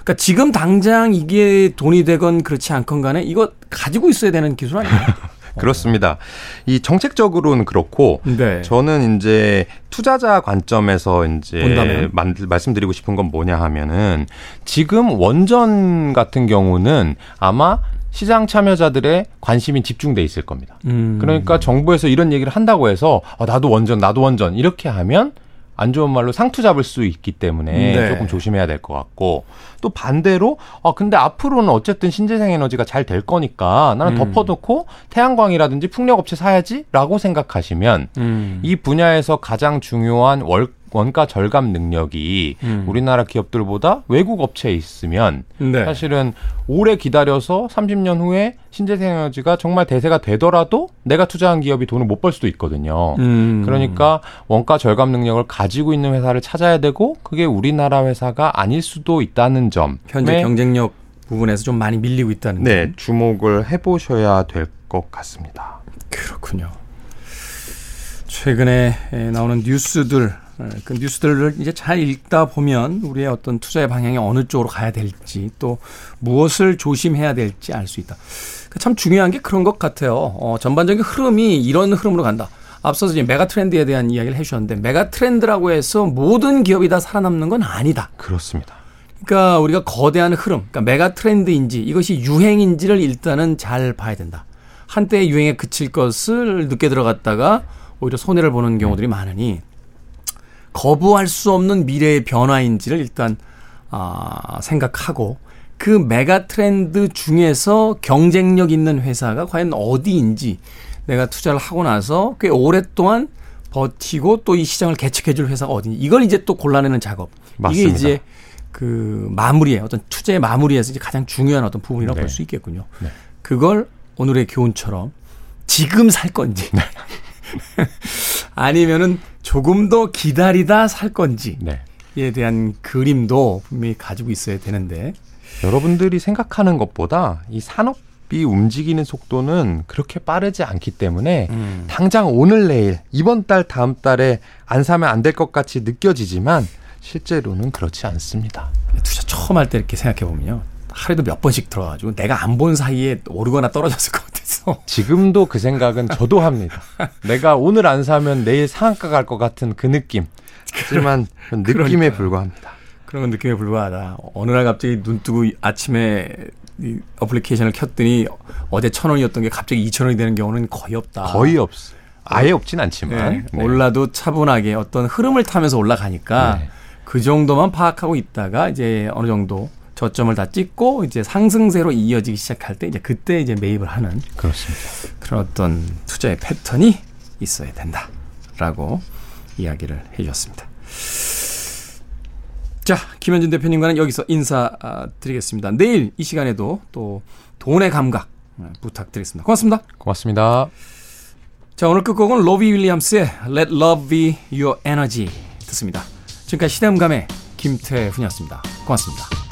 그러니까 지금 당장 이게 돈이 되건 그렇지 않건 간에 이거 가지고 있어야 되는 기술 아니에요? (laughs) 그렇습니다. 이 정책적으로는 그렇고 네. 저는 이제 투자자 관점에서 이제 본다면? 만, 말씀드리고 싶은 건 뭐냐 하면은 지금 원전 같은 경우는 아마 시장 참여자들의 관심이 집중돼 있을 겁니다. 음. 그러니까 정부에서 이런 얘기를 한다고 해서 아, 나도 원전, 나도 원전 이렇게 하면 안 좋은 말로 상투 잡을 수 있기 때문에 네. 조금 조심해야 될 것 같고 또 반대로 아 근데 앞으로는 어쨌든 신재생 에너지가 잘 될 거니까 나는 음. 덮어놓고 태양광이라든지 풍력업체 사야지라고 생각하시면 음. 이 분야에서 가장 중요한 월, 원가 절감 능력이 음. 우리나라 기업들보다 외국 업체에 있으면 네. 사실은 오래 기다려서 30년 후에 신재생 에너지가 정말 대세가 되더라도 내가 투자한 기업이 돈을 못 벌 수도 있거든요. 음. 그러니까 원가 절감 능력을 가지고 있는 회사를 찾아야 되고 그게 우리나라 회사가 아닐 수도 있다는 점. 현재 경쟁력 부분에서 좀 많이 밀리고 있다는 네, 점. 주목을 해보셔야 될 것 같습니다. 그렇군요. 최근에 에, 나오는 뉴스들, 에, 그 뉴스들을 이제 잘 읽다 보면 우리의 어떤 투자의 방향이 어느 쪽으로 가야 될지 또 무엇을 조심해야 될지 알 수 있다. 그참 중요한 게 그런 것 같아요. 어, 전반적인 흐름이 이런 흐름으로 간다. 앞서서 이제 메가 트렌드에 대한 이야기를 해주셨는데 메가 트렌드라고 해서 모든 기업이 다 살아남는 건 아니다. 그렇습니다. 그러니까 우리가 거대한 흐름, 그러니까 메가 트렌드인지 이것이 유행인지를 일단은 잘 봐야 된다. 한때 유행에 그칠 것을 늦게 들어갔다가 오히려 손해를 보는 경우들이 많으니 거부할 수 없는 미래의 변화인지를 일단 아, 생각하고 그 메가 트렌드 중에서 경쟁력 있는 회사가 과연 어디인지 내가 투자를 하고 나서 꽤 오랫동안 버티고 또 이 시장을 개척해 줄 회사가 어디인지 이걸 이제 또 골라내는 작업. 맞습니다. 이게 이제 그 마무리에 어떤 투자의 마무리에서 이제 가장 중요한 어떤 부분이라고 네. 볼수 있겠군요. 네. 그걸 오늘의 교훈처럼 지금 살 건지 네. (laughs) 아니면은 조금 더 기다리다 살 건지에 네. 대한 그림도 분명히 가지고 있어야 되는데 여러분들이 생각하는 것보다 이 산업 이 움직이는 속도는 그렇게 빠르지 않기 때문에 음. 당장 오늘 내일 이번 달 다음 달에 안 사면 안 될 것 같이 느껴지지만 실제로는 그렇지 않습니다. 투자 처음 할 때 이렇게 생각해 보면요. 하루에도 몇 번씩 들어가지고 내가 안 본 사이에 오르거나 떨어졌을 것 같아서 (laughs) 지금도 그 생각은 저도 합니다. 내가 오늘 안 사면 내일 상한가 갈 것 같은 그 느낌. 하지만 느낌에 그러니까요. 불과합니다. 그런 건 느낌에 불과하다. 어느 날 갑자기 눈 뜨고 아침에 이 어플리케이션을 켰더니 어제 천 원이었던 게 갑자기 이천 원이 되는 경우는 거의 없다. 거의 없어요. 아예 없진 네. 않지만 네. 올라도 차분하게 어떤 흐름을 타면서 올라가니까 네. 그 정도만 파악하고 있다가 이제 어느 정도 저점을 다 찍고 이제 상승세로 이어지기 시작할 때 이제 그때 이제 매입을 하는 그렇습니다. 그런 어떤 투자의 패턴이 있어야 된다라고 이야기를 해주셨습니다. 자, 김현준 대표님과는 여기서 인사드리겠습니다. 내일 이 시간에도 또 돈의 감각 어, 부탁드리겠습니다. 고맙습니다. 고맙습니다. 자, 오늘 끝곡은 로비 윌리엄스의 Let Love Be Your Energy 듣습니다. 지금까지 시대음감의 김태훈이었습니다. 고맙습니다.